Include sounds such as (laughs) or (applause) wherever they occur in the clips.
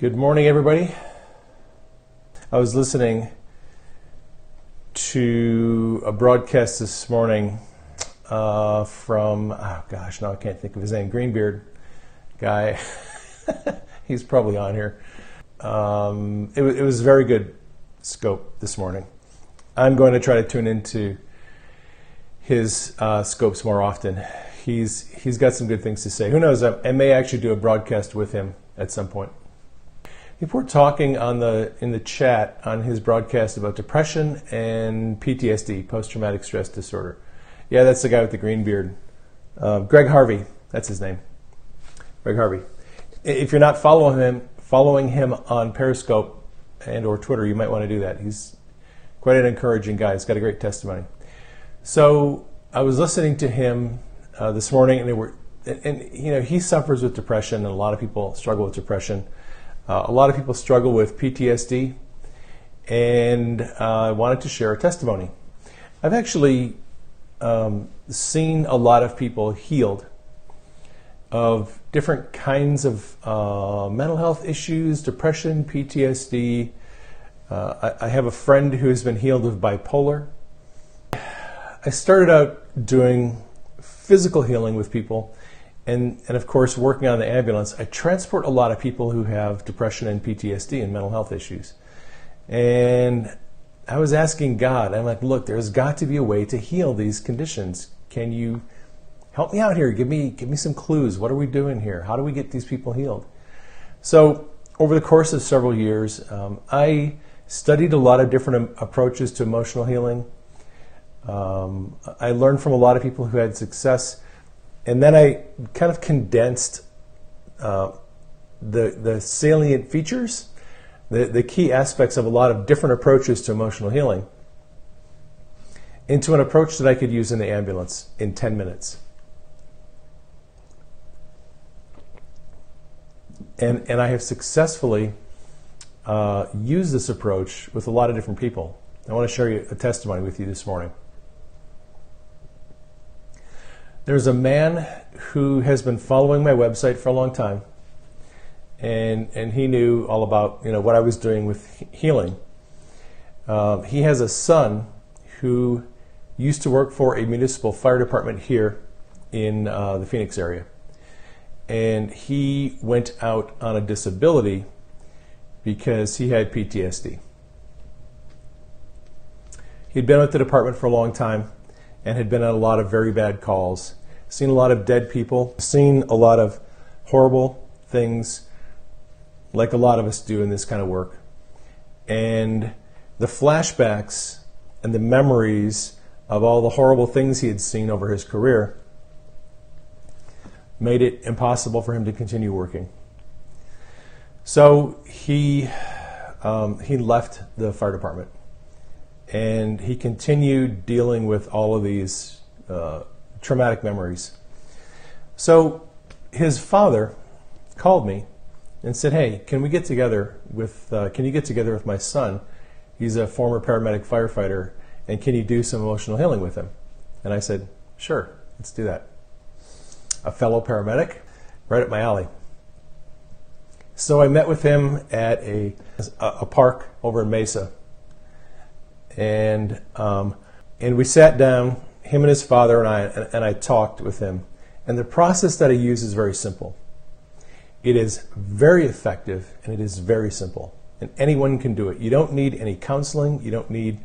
Good morning, everybody. I was listening to a broadcast this morning uh, from, oh gosh, now I can't think of his name, Greenbeard guy. (laughs) He's probably on here. Um, it, it was very good scope this morning. I'm going to try to tune into his uh, scopes more often. He's he's got some good things to say. Who knows? I, I may actually do a broadcast with him at some point. We're talking on the in the chat on his broadcast about depression and PTSD, post-traumatic stress disorder. Yeah, that's the guy with the green beard, uh, Greg Harvey. That's his name, Greg Harvey. If you're not following him, following him on Periscope and or Twitter, you might want to do that. He's quite an encouraging guy. He's got a great testimony. So I was listening to him uh, this morning, and were, and, and, you know, he suffers with depression, and a lot of people struggle with depression. Uh, a lot of people struggle with PTSD, and uh, I wanted to share a testimony. I've actually um, seen a lot of people healed of different kinds of uh, mental health issues, depression, PTSD. Uh, I, I have a friend who's been healed of bipolar. I started out doing physical healing with people and, and of course working on the ambulance, I transport a lot of people who have depression and PTSD and mental health issues. And I was asking God, I'm like, look, there's got to be a way to heal these conditions. Can you help me out here? Give me give me some clues. What are we doing here? How do we get these people healed? So over the course of several years, um, I studied a lot of different approaches to emotional healing. Um, I learned from a lot of people who had success and then I kind of condensed uh, the, the salient features, the, the key aspects of a lot of different approaches to emotional healing into an approach that I could use in the ambulance in 10 minutes. And, and I have successfully uh, used this approach with a lot of different people. I want to share you a testimony with you this morning. There's a man who has been following my website for a long time, and and he knew all about you know what I was doing with healing. Uh, he has a son who used to work for a municipal fire department here in uh, the Phoenix area, and he went out on a disability because he had PTSD. He'd been with the department for a long time and had been on a lot of very bad calls, seen a lot of dead people, seen a lot of horrible things, like a lot of us do in this kind of work. And the flashbacks and the memories of all the horrible things he had seen over his career made it impossible for him to continue working. So he um, he left the fire department and he continued dealing with all of these uh, traumatic memories. So his father called me and said, "Hey, can we get together with? Uh, can you get together with my son? He's a former paramedic firefighter, and can you do some emotional healing with him?" And I said, "Sure, let's do that." A fellow paramedic, right up my alley. So I met with him at a a park over in Mesa and um, and we sat down, him and his father and I, and, and I talked with him. And the process that I use is very simple. It is very effective and it is very simple, and anyone can do it. You don't need any counseling. You don't need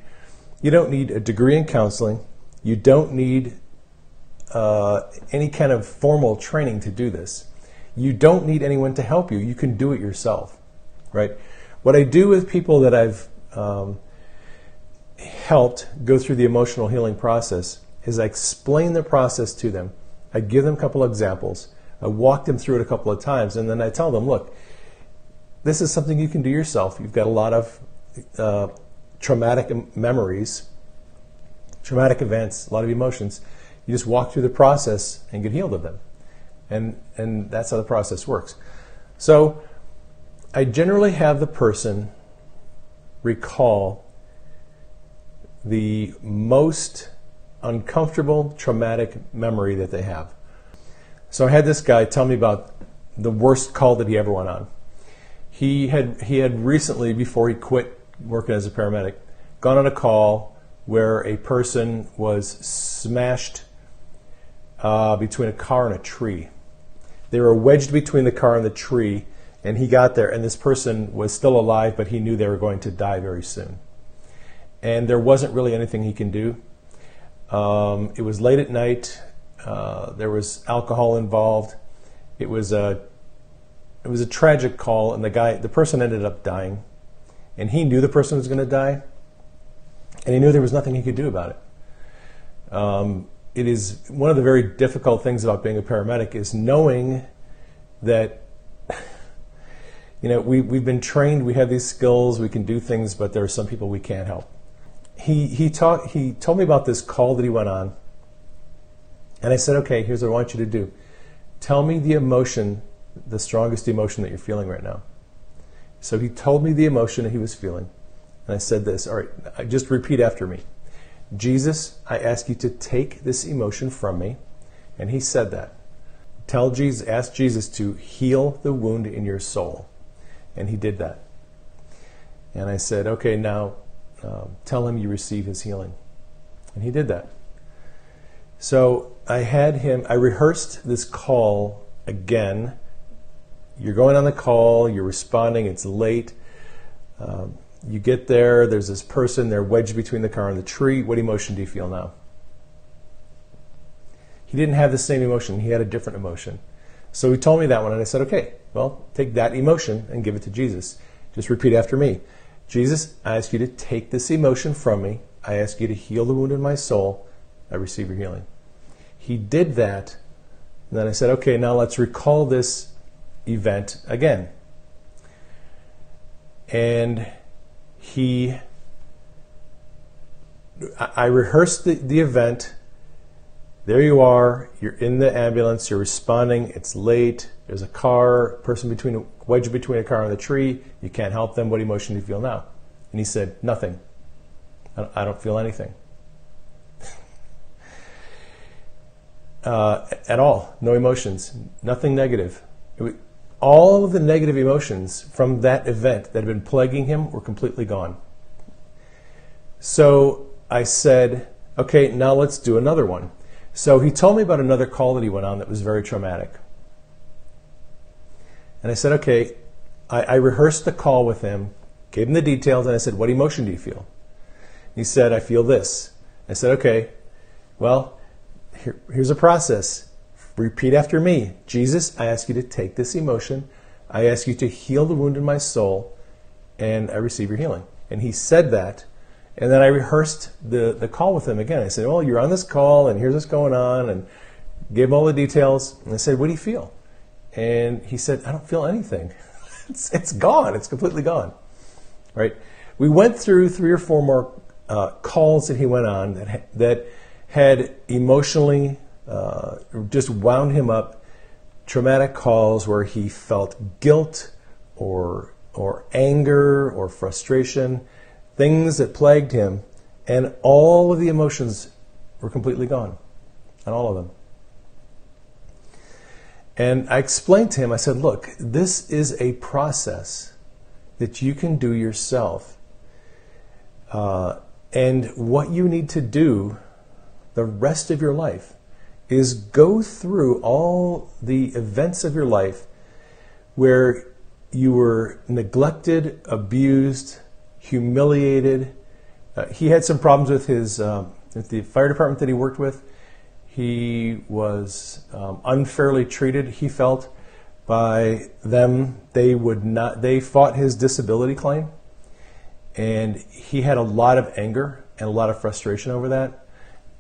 you don't need a degree in counseling. You don't need uh, any kind of formal training to do this. You don't need anyone to help you. You can do it yourself, right? What I do with people that I've um, helped go through the emotional healing process is I explain the process to them. I give them a couple of examples. I walk them through it a couple of times, and then I tell them, look, this is something you can do yourself. You've got a lot of uh, traumatic memories, traumatic events, a lot of emotions. You just walk through the process and get healed of them. And, and that's how the process works. So I generally have the person recall the most uncomfortable, traumatic memory that they have. So I had this guy tell me about the worst call that he ever went on. He had he had recently, before he quit working as a paramedic, gone on a call where a person was smashed uh, between a car and a tree. They were wedged between the car and the tree, and he got there, and this person was still alive, but he knew they were going to die very soon. And there wasn't really anything he can do. Um, it was late at night. Uh, there was alcohol involved. It was a it was a tragic call, and the guy, the person ended up dying, and he knew the person was going to die, and he knew there was nothing he could do about it. Um, it is one of the very difficult things about being a paramedic is knowing that (laughs) you know we, we've been trained we have these skills we can do things but there are some people we can't help he he taught he told me about this call that he went on and i said okay here's what i want you to do tell me the emotion the strongest emotion that you're feeling right now so he told me the emotion that he was feeling and i said this all right just repeat after me Jesus, I ask you to take this emotion from me. And he said that. Tell Jesus, ask Jesus to heal the wound in your soul. And he did that. And I said, okay, now um, tell him you receive his healing. And he did that. So I had him, I rehearsed this call again. You're going on the call, you're responding, it's late. Um, you get there, there's this person, they're wedged between the car and the tree. What emotion do you feel now? He didn't have the same emotion, he had a different emotion. So he told me that one, and I said, okay, well, take that emotion and give it to Jesus. Just repeat after me Jesus, I ask you to take this emotion from me. I ask you to heal the wound in my soul. I receive your healing. He did that. And then I said, okay, now let's recall this event again. And he I rehearsed the, the event. There you are, you're in the ambulance, you're responding, it's late, there's a car, person between wedged between a car and the tree, you can't help them. What emotion do you feel now? And he said, Nothing. I don't, feel anything. (laughs) uh, at all, no emotions, nothing negative. It, all of the negative emotions from that event that had been plaguing him were completely gone. So I said, okay, now let's do another one. So he told me about another call that he went on that was very traumatic. And I said, okay, I, I rehearsed the call with him, gave him the details, and I said, what emotion do you feel? He said, I feel this. I said, okay, well, here, here's a process. Repeat after me Jesus, I ask you to take this emotion. I ask you to heal the wound in my soul, and I receive your healing. And he said that. And then I rehearsed the, the call with him again. I said, Well, you're on this call, and here's what's going on, and gave him all the details. And I said, What do you feel? And he said, I don't feel anything. (laughs) it's, it's gone. It's completely gone. Right? We went through three or four more uh, calls that he went on that, that had emotionally uh, just wound him up. Traumatic calls where he felt guilt or or anger or frustration, things that plagued him, and all of the emotions were completely gone, and all of them. And I explained to him, I said, look, this is a process that you can do yourself. Uh, and what you need to do the rest of your life is go through all the events of your life where you were neglected, abused, humiliated. Uh, he had some problems with his uh, with the fire department that he worked with. He was um, unfairly treated. He felt by them. They would not. They fought his disability claim, and he had a lot of anger and a lot of frustration over that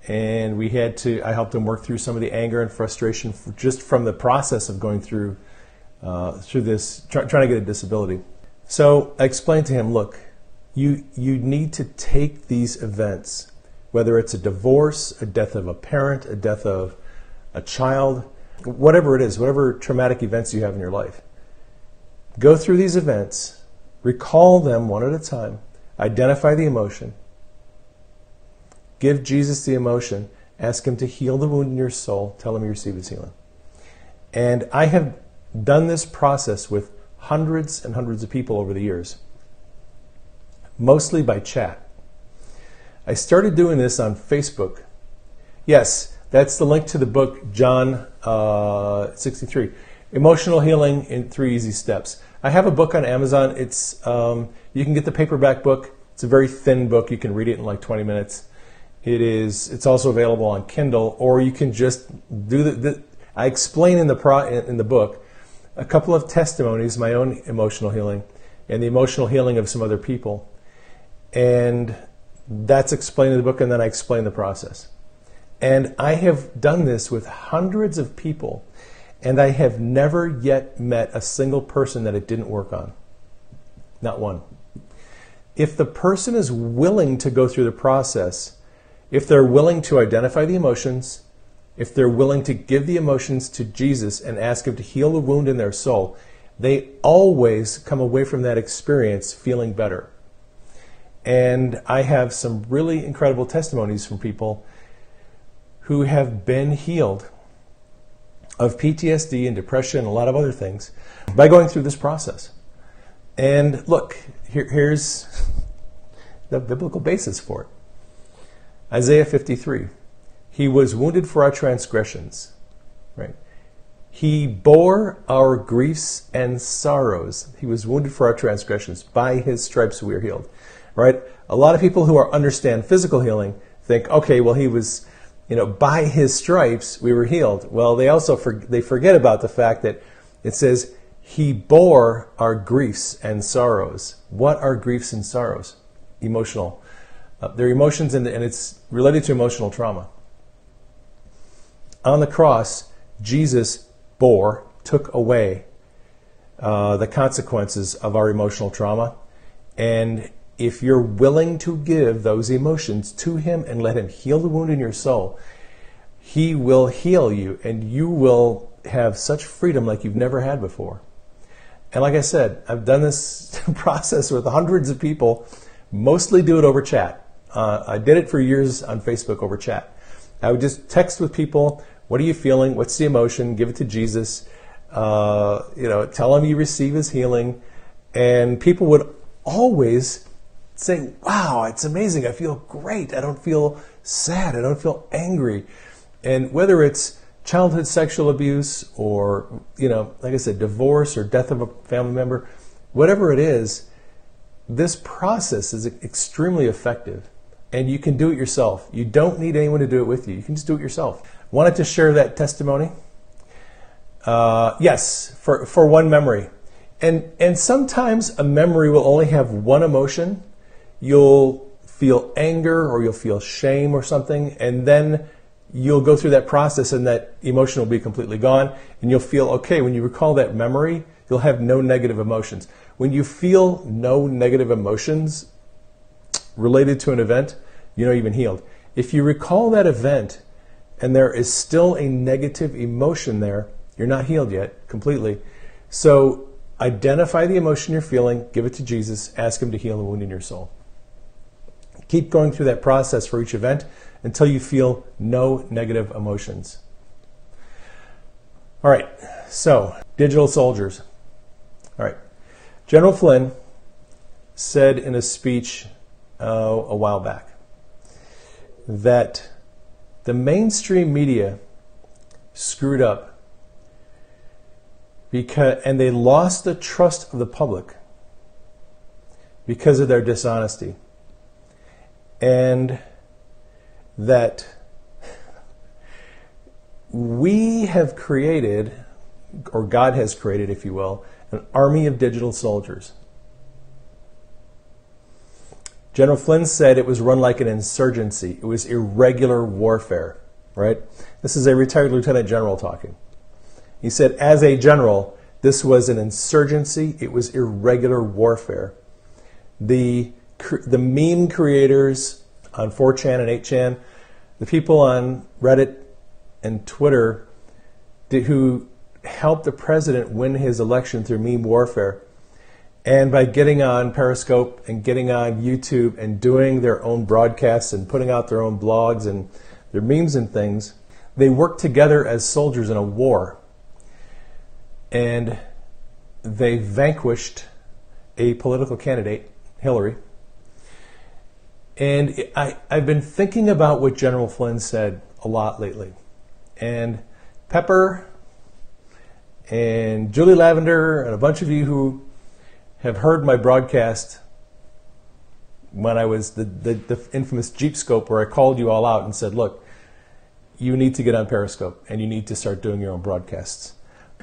and we had to i helped him work through some of the anger and frustration just from the process of going through uh, through this try, trying to get a disability so i explained to him look you you need to take these events whether it's a divorce a death of a parent a death of a child whatever it is whatever traumatic events you have in your life go through these events recall them one at a time identify the emotion Give Jesus the emotion. Ask Him to heal the wound in your soul. Tell Him you receive His healing. And I have done this process with hundreds and hundreds of people over the years, mostly by chat. I started doing this on Facebook. Yes, that's the link to the book, John uh, 63 Emotional Healing in Three Easy Steps. I have a book on Amazon. It's um, you can get the paperback book. It's a very thin book. You can read it in like 20 minutes. It is. It's also available on Kindle, or you can just do the. the I explain in the pro, in the book a couple of testimonies, my own emotional healing, and the emotional healing of some other people, and that's explained in the book, and then I explain the process. And I have done this with hundreds of people, and I have never yet met a single person that it didn't work on. Not one. If the person is willing to go through the process, if they're willing to identify the emotions, if they're willing to give the emotions to Jesus and ask Him to heal the wound in their soul, they always come away from that experience feeling better. And I have some really incredible testimonies from people who have been healed of PTSD and depression and a lot of other things by going through this process. And look, here, here's the biblical basis for it Isaiah 53. He was wounded for our transgressions, right? He bore our griefs and sorrows. He was wounded for our transgressions. By his stripes we are healed, right? A lot of people who are understand physical healing think, okay, well, he was, you know, by his stripes we were healed. Well, they also for, they forget about the fact that it says he bore our griefs and sorrows. What are griefs and sorrows? Emotional. Uh, they're emotions, and, and it's related to emotional trauma on the cross, Jesus bore, took away uh, the consequences of our emotional trauma. And if you're willing to give those emotions to Him and let Him heal the wound in your soul, He will heal you and you will have such freedom like you've never had before. And like I said, I've done this (laughs) process with hundreds of people, mostly do it over chat. Uh, I did it for years on Facebook over chat. I would just text with people, what are you feeling? What's the emotion? Give it to Jesus. Uh, you know, tell him you receive his healing. And people would always say, wow, it's amazing. I feel great. I don't feel sad. I don't feel angry. And whether it's childhood sexual abuse or, you know, like I said, divorce or death of a family member, whatever it is, this process is extremely effective and you can do it yourself. You don't need anyone to do it with you. You can just do it yourself. Wanted to share that testimony. Uh, yes, for, for one memory. And, and sometimes a memory will only have one emotion. You'll feel anger or you'll feel shame or something, and then you'll go through that process and that emotion will be completely gone, and you'll feel okay. When you recall that memory, you'll have no negative emotions. When you feel no negative emotions related to an event, you know you've been healed. If you recall that event and there is still a negative emotion there, you're not healed yet completely. So identify the emotion you're feeling, give it to Jesus, ask Him to heal the wound in your soul. Keep going through that process for each event until you feel no negative emotions. All right, so digital soldiers. All right, General Flynn said in a speech uh, a while back that the mainstream media screwed up because and they lost the trust of the public because of their dishonesty and that we have created or God has created if you will an army of digital soldiers General Flynn said it was run like an insurgency. It was irregular warfare right? This is a retired lieutenant general talking. He said, as a general, this was an insurgency, it was irregular warfare. The, the meme creators on 4chan and 8chan, the people on Reddit and Twitter who helped the president win his election through meme warfare, and by getting on Periscope and getting on YouTube and doing their own broadcasts and putting out their own blogs and their memes and things, they worked together as soldiers in a war. And they vanquished a political candidate, Hillary. And I, I've been thinking about what General Flynn said a lot lately. And Pepper and Julie Lavender and a bunch of you who have heard my broadcast when I was the, the, the infamous Jeep scope where I called you all out and said, look, you need to get on Periscope and you need to start doing your own broadcasts.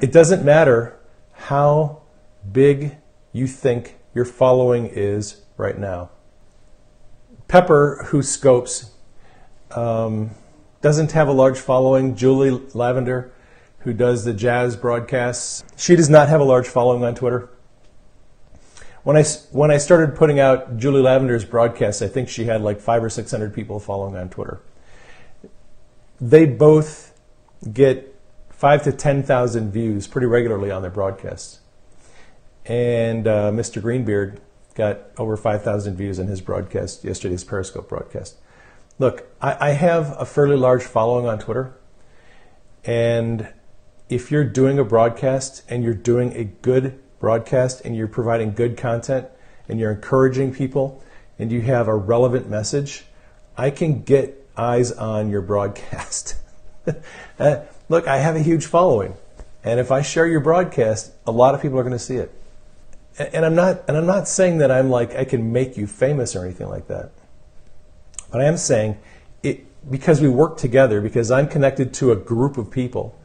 It doesn't matter how big you think your following is right now. Pepper, who scopes, um, doesn't have a large following. Julie Lavender, who does the jazz broadcasts, she does not have a large following on Twitter. When I, when I started putting out Julie Lavender's broadcasts, I think she had like five or 600 people following on Twitter. They both get five to 10,000 views pretty regularly on their broadcasts. And uh, Mr. Greenbeard got over 5,000 views on his broadcast, yesterday's Periscope broadcast. Look, I, I have a fairly large following on Twitter. And if you're doing a broadcast and you're doing a good broadcast and you're providing good content and you're encouraging people and you have a relevant message, I can get eyes on your broadcast. (laughs) uh, look, I have a huge following. And if I share your broadcast, a lot of people are going to see it and I'm not and I'm not saying that I'm like I can make you famous or anything like that. But I am saying it because we work together because I'm connected to a group of people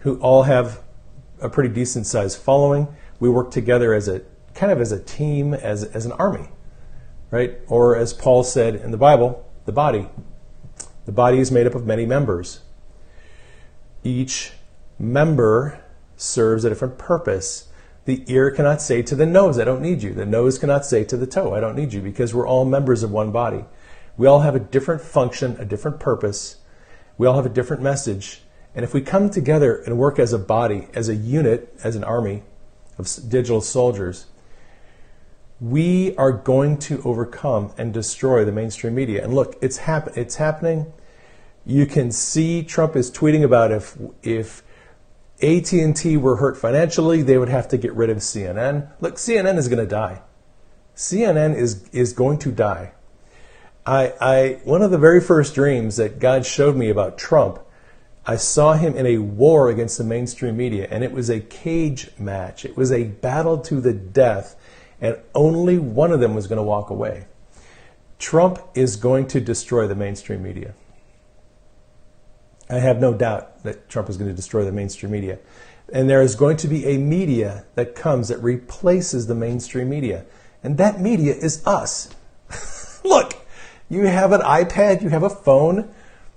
who all have a pretty decent sized following. We work together as a kind of as a team as as an army. Right? Or as Paul said in the Bible, the body. The body is made up of many members. Each member serves a different purpose the ear cannot say to the nose, I don't need you. The nose cannot say to the toe, I don't need you, because we're all members of one body. We all have a different function, a different purpose. We all have a different message. And if we come together and work as a body, as a unit, as an army of digital soldiers, we are going to overcome and destroy the mainstream media. And look, it's, hap- it's happening. You can see Trump is tweeting about if, if AT&T were hurt financially, they would have to get rid of CNN. Look, CNN is going to die. CNN is is going to die. I, I one of the very first dreams that God showed me about Trump, I saw him in a war against the mainstream media, and it was a cage match. It was a battle to the death, and only one of them was going to walk away. Trump is going to destroy the mainstream media. I have no doubt that Trump is going to destroy the mainstream media. And there is going to be a media that comes that replaces the mainstream media. And that media is us. (laughs) Look, you have an iPad, you have a phone,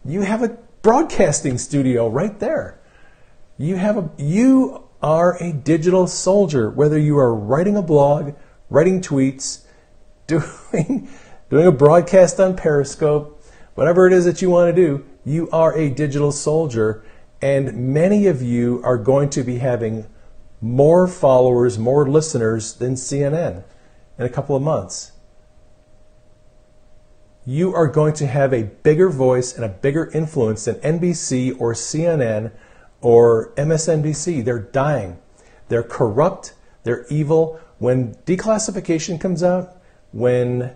you have a broadcasting studio right there. You have a you are a digital soldier whether you are writing a blog, writing tweets, (laughs) doing doing a broadcast on Periscope, whatever it is that you want to do, you are a digital soldier, and many of you are going to be having more followers, more listeners than CNN in a couple of months. You are going to have a bigger voice and a bigger influence than NBC or CNN or MSNBC. They're dying. They're corrupt. They're evil. When declassification comes out, when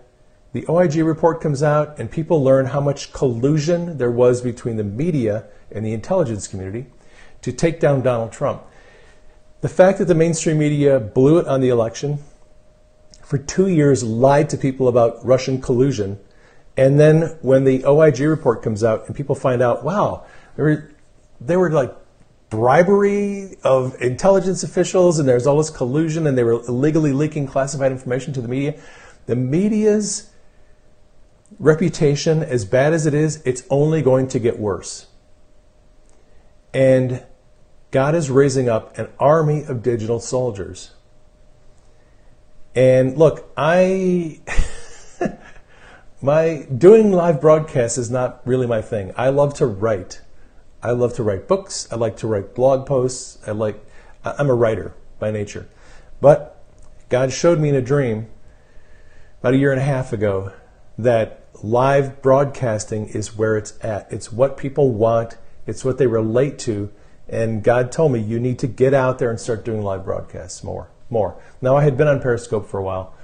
the OIG report comes out and people learn how much collusion there was between the media and the intelligence community to take down Donald Trump. The fact that the mainstream media blew it on the election, for two years lied to people about Russian collusion, and then when the OIG report comes out and people find out, wow, there were, there were like bribery of intelligence officials and there's all this collusion and they were illegally leaking classified information to the media. The media's reputation, as bad as it is, it's only going to get worse. And God is raising up an army of digital soldiers. And look, I (laughs) my doing live broadcasts is not really my thing. I love to write. I love to write books. I like to write blog posts. I like I'm a writer by nature. But God showed me in a dream about a year and a half ago that live broadcasting is where it's at. It's what people want, it's what they relate to. And God told me, you need to get out there and start doing live broadcasts more. more. Now I had been on Periscope for a while,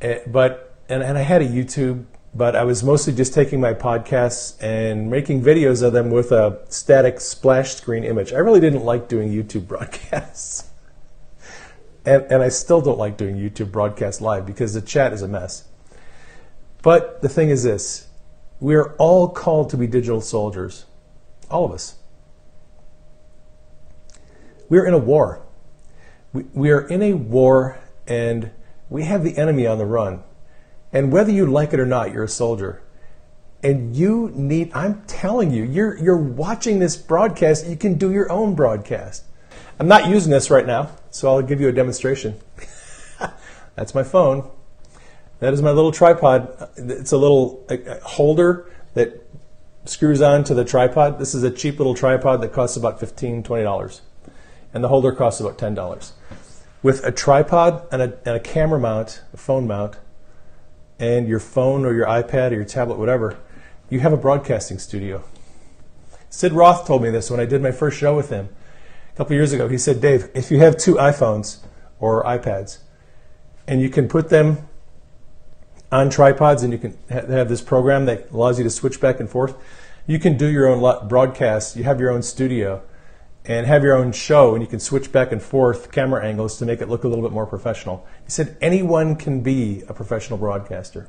eh, but and, and I had a YouTube, but I was mostly just taking my podcasts and making videos of them with a static splash screen image. I really didn't like doing YouTube (laughs) broadcasts. And, and I still don't like doing YouTube broadcasts live because the chat is a mess. But the thing is this we are all called to be digital soldiers. All of us. We're in a war. We, we are in a war and we have the enemy on the run. And whether you like it or not, you're a soldier. And you need, I'm telling you, you're, you're watching this broadcast, you can do your own broadcast. I'm not using this right now, so I'll give you a demonstration. (laughs) That's my phone. That is my little tripod. It's a little holder that screws on to the tripod. This is a cheap little tripod that costs about $15, $20. And the holder costs about $10. With a tripod and a, and a camera mount, a phone mount, and your phone or your iPad or your tablet, whatever, you have a broadcasting studio. Sid Roth told me this when I did my first show with him a couple years ago. He said, Dave, if you have two iPhones or iPads and you can put them on tripods and you can have this program that allows you to switch back and forth, you can do your own broadcasts. You have your own studio and have your own show and you can switch back and forth camera angles to make it look a little bit more professional. He said anyone can be a professional broadcaster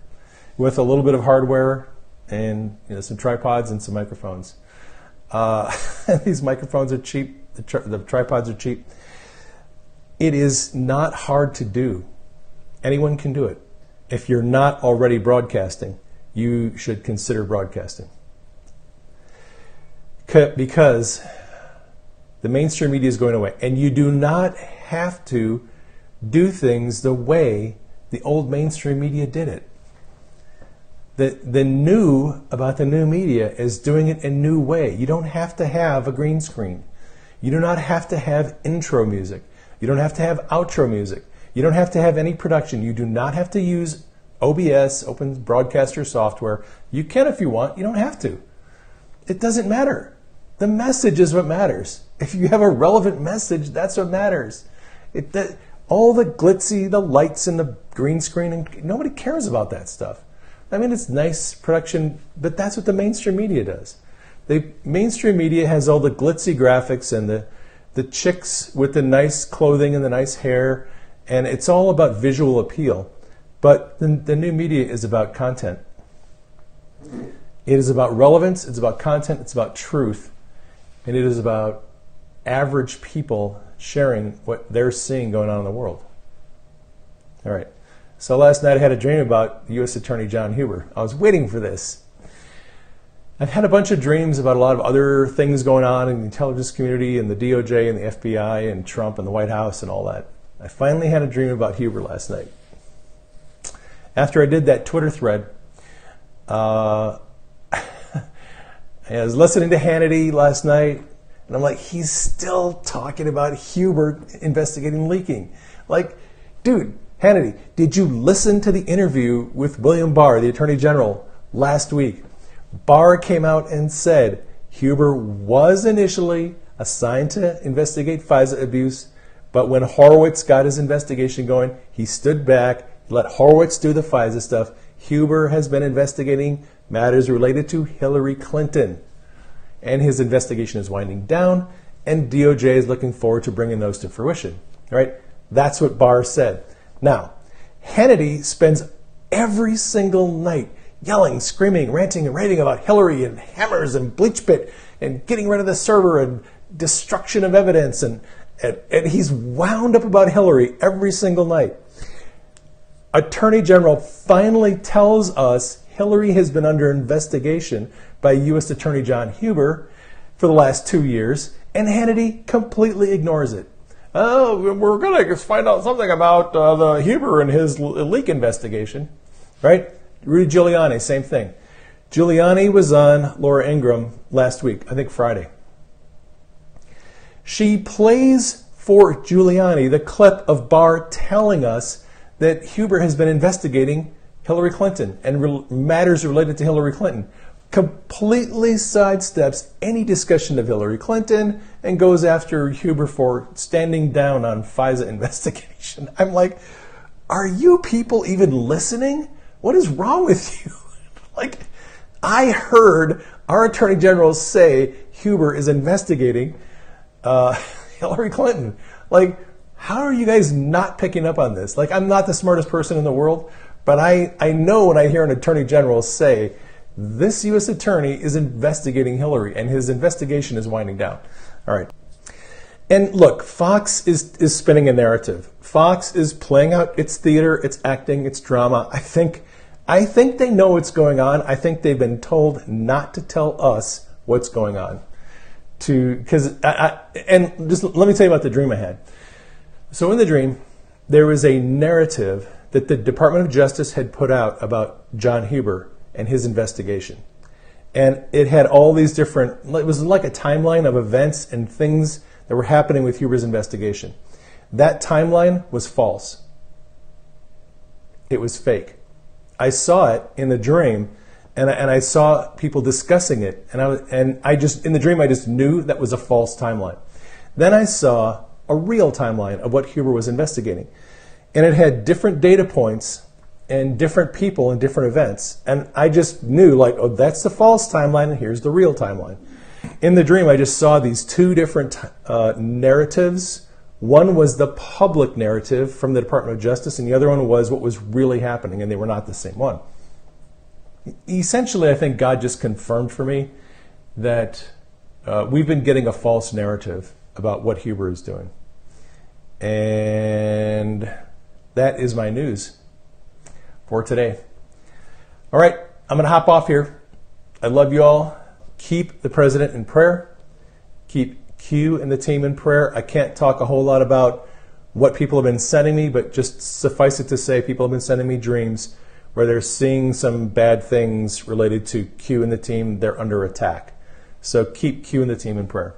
with a little bit of hardware and you know, some tripods and some microphones. Uh, (laughs) these microphones are cheap the, tri- the tripods are cheap. It is not hard to do. Anyone can do it. If you're not already broadcasting, you should consider broadcasting. Because the mainstream media is going away, and you do not have to do things the way the old mainstream media did it. The, the new about the new media is doing it a new way. You don't have to have a green screen. You do not have to have intro music. You don't have to have outro music. You don't have to have any production. You do not have to use OBS, Open Broadcaster software. You can if you want. You don't have to. It doesn't matter. The message is what matters. If you have a relevant message, that's what matters. It, the, all the glitzy, the lights and the green screen, and nobody cares about that stuff. I mean, it's nice production, but that's what the mainstream media does. The mainstream media has all the glitzy graphics and the the chicks with the nice clothing and the nice hair, and it's all about visual appeal. But the, the new media is about content. It is about relevance, it's about content, it's about truth, and it is about average people sharing what they're seeing going on in the world. All right. So last night I had a dream about U.S. Attorney John Huber. I was waiting for this. I've had a bunch of dreams about a lot of other things going on in the intelligence community and the DOJ and the FBI and Trump and the White House and all that. I finally had a dream about Huber last night. After I did that Twitter thread, uh, (laughs) I was listening to Hannity last night, and I'm like, he's still talking about Huber investigating leaking. Like, dude, Hannity, did you listen to the interview with William Barr, the Attorney General, last week? Barr came out and said Huber was initially assigned to investigate FISA abuse, but when Horowitz got his investigation going, he stood back, let Horowitz do the FISA stuff. Huber has been investigating matters related to Hillary Clinton, and his investigation is winding down, and DOJ is looking forward to bringing those to fruition. Right? That's what Barr said. Now, Hannity spends every single night yelling, screaming, ranting, and raving about Hillary and hammers and bleach BleachBit and getting rid of the server and destruction of evidence. And, and, and he's wound up about Hillary every single night. Attorney General finally tells us Hillary has been under investigation by U.S. Attorney John Huber for the last two years, and Hannity completely ignores it. Oh, we're going to find out something about uh, the Huber and his leak investigation, right? Rudy Giuliani, same thing. Giuliani was on Laura Ingraham last week, I think Friday. She plays for Giuliani the clip of Barr telling us that Huber has been investigating Hillary Clinton and re- matters related to Hillary Clinton. completely sidesteps any discussion of Hillary Clinton and goes after Huber for standing down on FISA (laughs) investigation. I'm like, are you people even listening? What is wrong with you? (laughs) like, I heard our Attorney General say Huber is investigating uh, (laughs) Hillary Clinton. Like, how are you guys not picking up on this? Like, I'm not the smartest person in the world, but I, I know when I hear an Attorney General say, this U.S. Attorney is investigating Hillary, and his investigation is winding down. All right. And look, Fox is, is spinning a narrative. Fox is playing out its theater, its acting, its drama. I think, I think they know what's going on. I think they've been told not to tell us what's going on. To because I, I, and just let me tell you about the dream I had. So in the dream, there was a narrative that the Department of Justice had put out about John Huber and his investigation. And it had all these different, it was like a timeline of events and things that were happening with Huber's investigation. That timeline was false. It was fake. I saw it in the dream and I, and I saw people discussing it and I, was, and I just, in the dream, I just knew that was a false timeline. Then I saw a real timeline of what Huber was investigating. And it had different data points and different people and different events. And I just knew, like, oh, that's the false timeline, and here's the real timeline. In the dream, I just saw these two different uh, narratives. One was the public narrative from the Department of Justice, and the other one was what was really happening, and they were not the same one. Essentially, I think God just confirmed for me that uh, we've been getting a false narrative about what Huber is doing. And that is my news for today. All right, I'm going to hop off here. I love you all. Keep the president in prayer. Keep Q and the team in prayer. I can't talk a whole lot about what people have been sending me, but just suffice it to say, people have been sending me dreams where they're seeing some bad things related to Q and the team. They're under attack. So keep Q and the team in prayer.